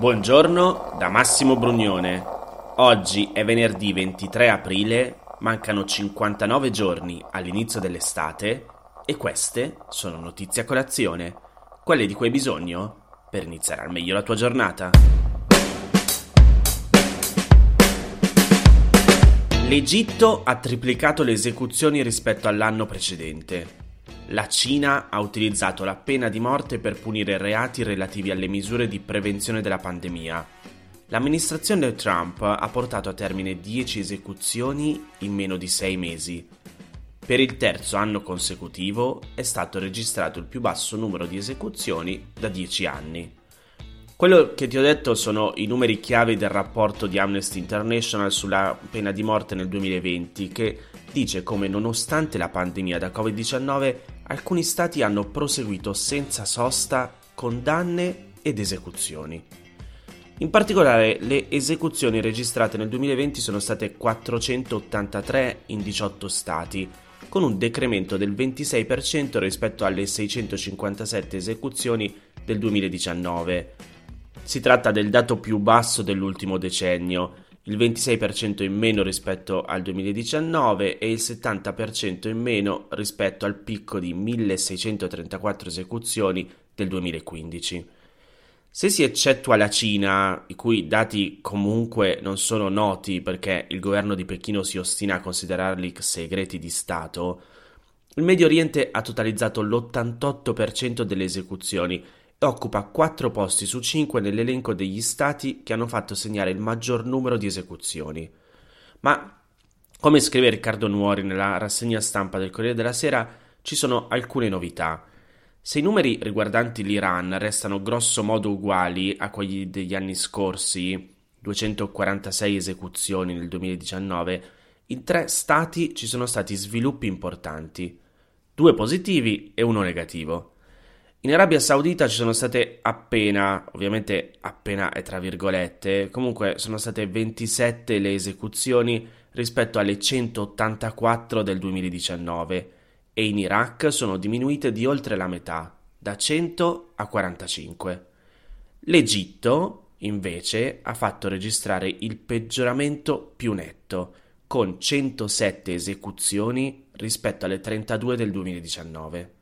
Buongiorno da Massimo Brugnone. Oggi è venerdì 23 aprile, mancano 59 giorni all'inizio dell'estate e queste sono notizie a colazione, quelle di cui hai bisogno per iniziare al meglio la tua giornata. L'Egitto ha triplicato le esecuzioni rispetto all'anno precedente la Cina ha utilizzato la pena di morte per punire reati relativi alle misure di prevenzione della pandemia. L'amministrazione Trump ha portato a termine 10 esecuzioni in meno di 6 mesi. Per il terzo anno consecutivo è stato registrato il più basso numero di esecuzioni da 10 anni. Quello che ti ho detto sono i numeri chiave del rapporto di Amnesty International sulla pena di morte nel 2020 che dice come nonostante la pandemia da Covid-19 alcuni stati hanno proseguito senza sosta condanne ed esecuzioni. In particolare le esecuzioni registrate nel 2020 sono state 483 in 18 stati, con un decremento del 26% rispetto alle 657 esecuzioni del 2019. Si tratta del dato più basso dell'ultimo decennio, il 26% in meno rispetto al 2019 e il 70% in meno rispetto al picco di 1634 esecuzioni del 2015. Se si eccettua la Cina, i cui dati comunque non sono noti perché il governo di Pechino si ostina a considerarli segreti di Stato, il Medio Oriente ha totalizzato l'88% delle esecuzioni occupa 4 posti su 5 nell'elenco degli stati che hanno fatto segnare il maggior numero di esecuzioni. Ma, come scrive Riccardo Nuori nella rassegna stampa del Corriere della Sera, ci sono alcune novità. Se i numeri riguardanti l'Iran restano grosso modo uguali a quelli degli anni scorsi, 246 esecuzioni nel 2019, in tre stati ci sono stati sviluppi importanti, due positivi e uno negativo. In Arabia Saudita ci sono state appena, ovviamente appena è tra virgolette, comunque sono state 27 le esecuzioni rispetto alle 184 del 2019 e in Iraq sono diminuite di oltre la metà, da 100 a 45. L'Egitto, invece, ha fatto registrare il peggioramento più netto, con 107 esecuzioni rispetto alle 32 del 2019.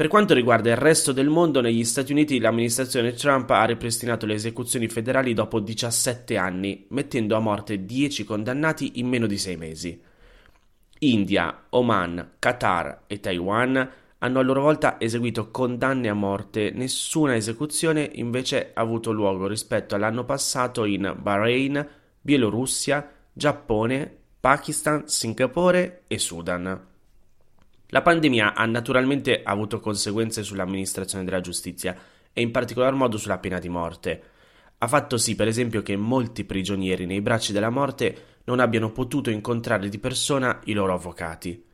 Per quanto riguarda il resto del mondo, negli Stati Uniti l'amministrazione Trump ha ripristinato le esecuzioni federali dopo 17 anni, mettendo a morte 10 condannati in meno di 6 mesi. India, Oman, Qatar e Taiwan hanno a loro volta eseguito condanne a morte, nessuna esecuzione invece ha avuto luogo rispetto all'anno passato in Bahrain, Bielorussia, Giappone, Pakistan, Singapore e Sudan. La pandemia ha naturalmente avuto conseguenze sull'amministrazione della giustizia e in particolar modo sulla pena di morte. Ha fatto sì, per esempio, che molti prigionieri nei bracci della morte non abbiano potuto incontrare di persona i loro avvocati.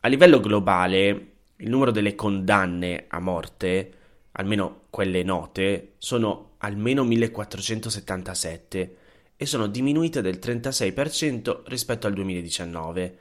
A livello globale, il numero delle condanne a morte, almeno quelle note, sono almeno 1477 e sono diminuite del 36% rispetto al 2019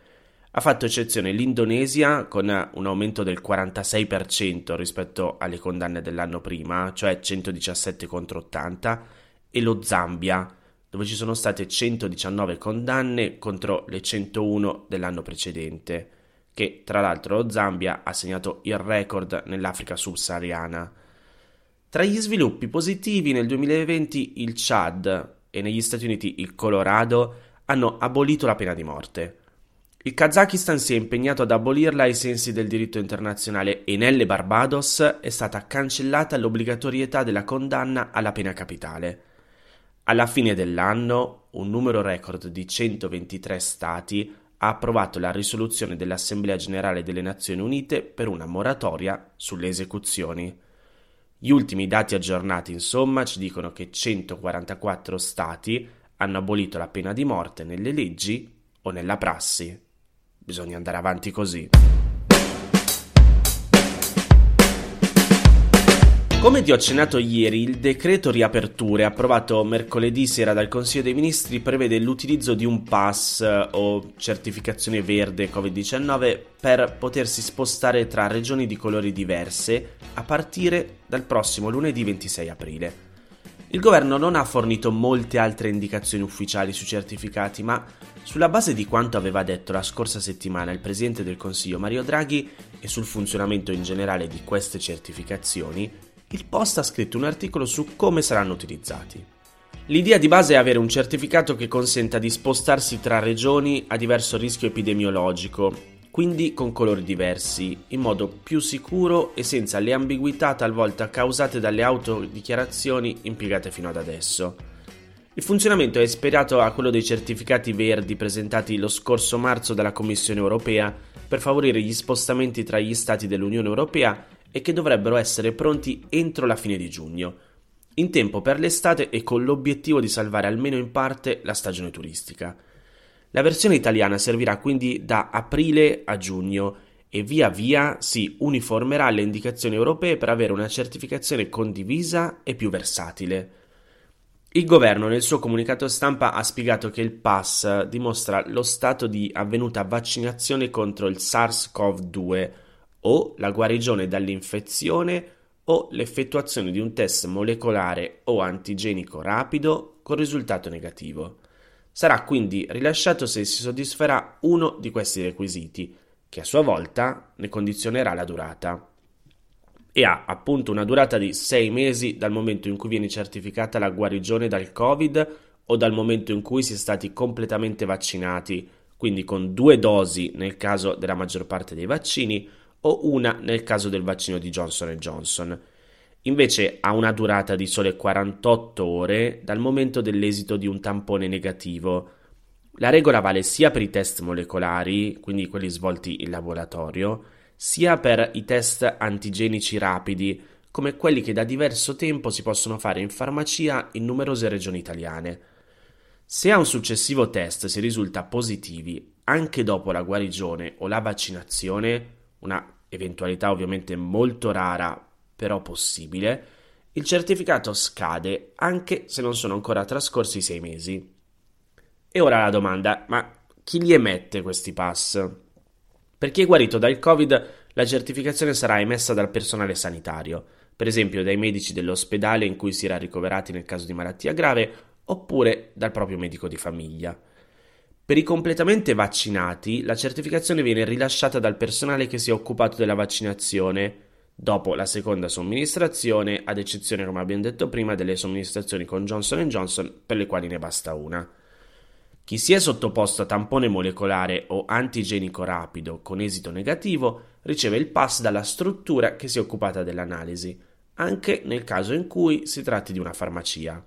ha fatto eccezione l'Indonesia con un aumento del 46% rispetto alle condanne dell'anno prima, cioè 117 contro 80, e lo Zambia, dove ci sono state 119 condanne contro le 101 dell'anno precedente, che tra l'altro lo Zambia ha segnato il record nell'Africa subsahariana. Tra gli sviluppi positivi nel 2020 il Chad e negli Stati Uniti il Colorado hanno abolito la pena di morte. Il Kazakistan si è impegnato ad abolirla ai sensi del diritto internazionale e nelle Barbados è stata cancellata l'obbligatorietà della condanna alla pena capitale. Alla fine dell'anno, un numero record di 123 Stati ha approvato la risoluzione dell'Assemblea generale delle Nazioni Unite per una moratoria sulle esecuzioni. Gli ultimi dati aggiornati, insomma, ci dicono che 144 Stati hanno abolito la pena di morte nelle leggi o nella prassi bisogna andare avanti così. Come ti ho accennato ieri, il decreto riaperture approvato mercoledì sera dal Consiglio dei Ministri prevede l'utilizzo di un pass o certificazione verde Covid-19 per potersi spostare tra regioni di colori diverse a partire dal prossimo lunedì 26 aprile. Il governo non ha fornito molte altre indicazioni ufficiali sui certificati, ma sulla base di quanto aveva detto la scorsa settimana il Presidente del Consiglio Mario Draghi e sul funzionamento in generale di queste certificazioni, il Post ha scritto un articolo su come saranno utilizzati. L'idea di base è avere un certificato che consenta di spostarsi tra regioni a diverso rischio epidemiologico quindi con colori diversi, in modo più sicuro e senza le ambiguità talvolta causate dalle autodichiarazioni impiegate fino ad adesso. Il funzionamento è ispirato a quello dei certificati verdi presentati lo scorso marzo dalla Commissione europea per favorire gli spostamenti tra gli Stati dell'Unione europea e che dovrebbero essere pronti entro la fine di giugno, in tempo per l'estate e con l'obiettivo di salvare almeno in parte la stagione turistica. La versione italiana servirà quindi da aprile a giugno e via via si uniformerà alle indicazioni europee per avere una certificazione condivisa e più versatile. Il governo nel suo comunicato stampa ha spiegato che il pass dimostra lo stato di avvenuta vaccinazione contro il SARS-CoV-2 o la guarigione dall'infezione o l'effettuazione di un test molecolare o antigenico rapido con risultato negativo. Sarà quindi rilasciato se si soddisferà uno di questi requisiti, che a sua volta ne condizionerà la durata. E ha appunto una durata di 6 mesi dal momento in cui viene certificata la guarigione dal Covid o dal momento in cui si è stati completamente vaccinati, quindi con due dosi nel caso della maggior parte dei vaccini o una nel caso del vaccino di Johnson Johnson invece ha una durata di sole 48 ore dal momento dell'esito di un tampone negativo. La regola vale sia per i test molecolari, quindi quelli svolti in laboratorio, sia per i test antigenici rapidi, come quelli che da diverso tempo si possono fare in farmacia in numerose regioni italiane. Se a un successivo test si risulta positivi anche dopo la guarigione o la vaccinazione, una eventualità ovviamente molto rara però possibile, il certificato scade anche se non sono ancora trascorsi sei mesi. E ora la domanda, ma chi li emette questi pass? Per chi è guarito dal Covid, la certificazione sarà emessa dal personale sanitario, per esempio dai medici dell'ospedale in cui si era ricoverati nel caso di malattia grave, oppure dal proprio medico di famiglia. Per i completamente vaccinati, la certificazione viene rilasciata dal personale che si è occupato della vaccinazione, dopo la seconda somministrazione, ad eccezione, come abbiamo detto prima, delle somministrazioni con Johnson Johnson, per le quali ne basta una. Chi si è sottoposto a tampone molecolare o antigenico rapido con esito negativo riceve il pass dalla struttura che si è occupata dell'analisi, anche nel caso in cui si tratti di una farmacia.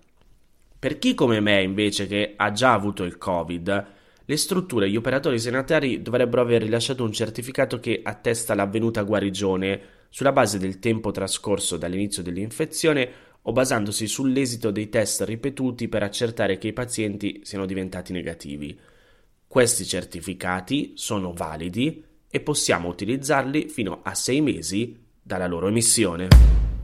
Per chi come me invece che ha già avuto il Covid, le strutture e gli operatori sanitari dovrebbero aver rilasciato un certificato che attesta l'avvenuta guarigione sulla base del tempo trascorso dall'inizio dell'infezione o basandosi sull'esito dei test ripetuti per accertare che i pazienti siano diventati negativi. Questi certificati sono validi e possiamo utilizzarli fino a sei mesi dalla loro emissione.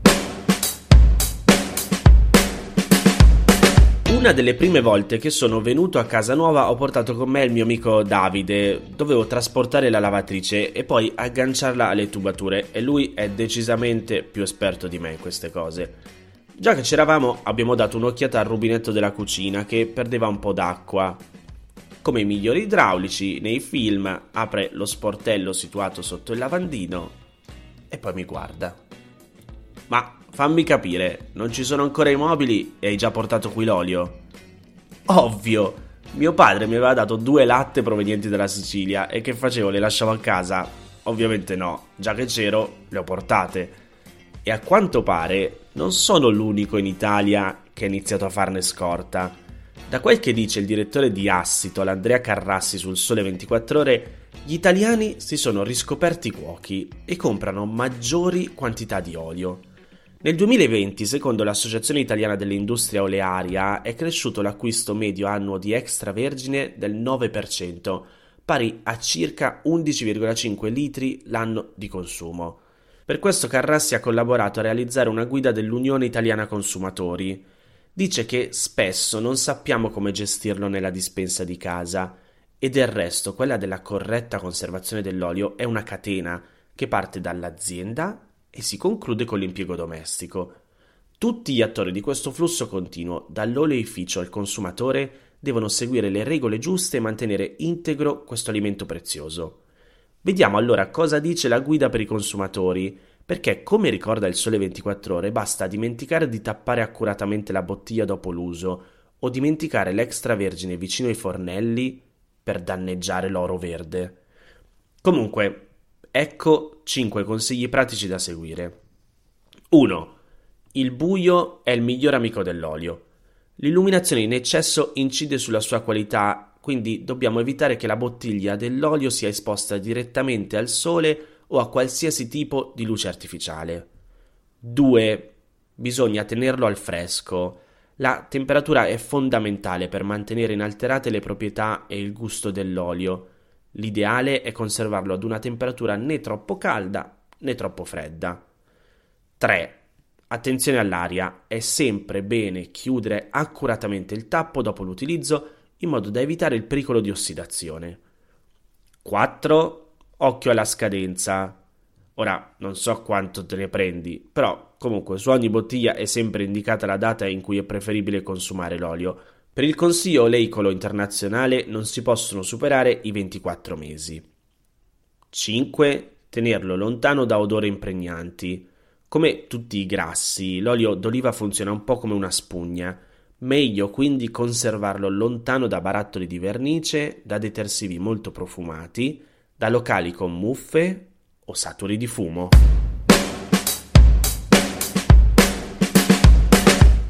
Una delle prime volte che sono venuto a casa nuova ho portato con me il mio amico Davide. Dovevo trasportare la lavatrice e poi agganciarla alle tubature e lui è decisamente più esperto di me in queste cose. Già che c'eravamo abbiamo dato un'occhiata al rubinetto della cucina che perdeva un po' d'acqua. Come i migliori idraulici nei film apre lo sportello situato sotto il lavandino e poi mi guarda. Ma fammi capire, non ci sono ancora i mobili e hai già portato qui l'olio? Ovvio! Mio padre mi aveva dato due latte provenienti dalla Sicilia e che facevo? Le lasciavo a casa? Ovviamente no, già che c'ero, le ho portate. E a quanto pare non sono l'unico in Italia che ha iniziato a farne scorta. Da quel che dice il direttore di Assito, l'Andrea Carrassi sul Sole 24 Ore, gli italiani si sono riscoperti cuochi e comprano maggiori quantità di olio. Nel 2020, secondo l'Associazione Italiana dell'Industria Olearia, è cresciuto l'acquisto medio annuo di extravergine del 9%, pari a circa 11,5 litri l'anno di consumo. Per questo Carrassi ha collaborato a realizzare una guida dell'Unione Italiana Consumatori. Dice che spesso non sappiamo come gestirlo nella dispensa di casa e del resto quella della corretta conservazione dell'olio è una catena che parte dall'azienda e si conclude con l'impiego domestico. Tutti gli attori di questo flusso continuo, dall'oleificio al consumatore, devono seguire le regole giuste e mantenere integro questo alimento prezioso. Vediamo allora cosa dice la guida per i consumatori, perché come ricorda il Sole 24 ore basta dimenticare di tappare accuratamente la bottiglia dopo l'uso o dimenticare l'extravergine vicino ai fornelli per danneggiare l'oro verde. Comunque, ecco 5 consigli pratici da seguire. 1. Il buio è il miglior amico dell'olio. L'illuminazione in eccesso incide sulla sua qualità quindi dobbiamo evitare che la bottiglia dell'olio sia esposta direttamente al sole o a qualsiasi tipo di luce artificiale. 2. Bisogna tenerlo al fresco. La temperatura è fondamentale per mantenere inalterate le proprietà e il gusto dell'olio. L'ideale è conservarlo ad una temperatura né troppo calda né troppo fredda. 3. Attenzione all'aria, è sempre bene chiudere accuratamente il tappo dopo l'utilizzo in modo da evitare il pericolo di ossidazione. 4. Occhio alla scadenza. Ora, non so quanto te ne prendi, però comunque su ogni bottiglia è sempre indicata la data in cui è preferibile consumare l'olio. Per il Consiglio Oleicolo Internazionale non si possono superare i 24 mesi. 5. Tenerlo lontano da odori impregnanti. Come tutti i grassi, l'olio d'oliva funziona un po' come una spugna Meglio quindi conservarlo lontano da barattoli di vernice, da detersivi molto profumati, da locali con muffe o saturi di fumo.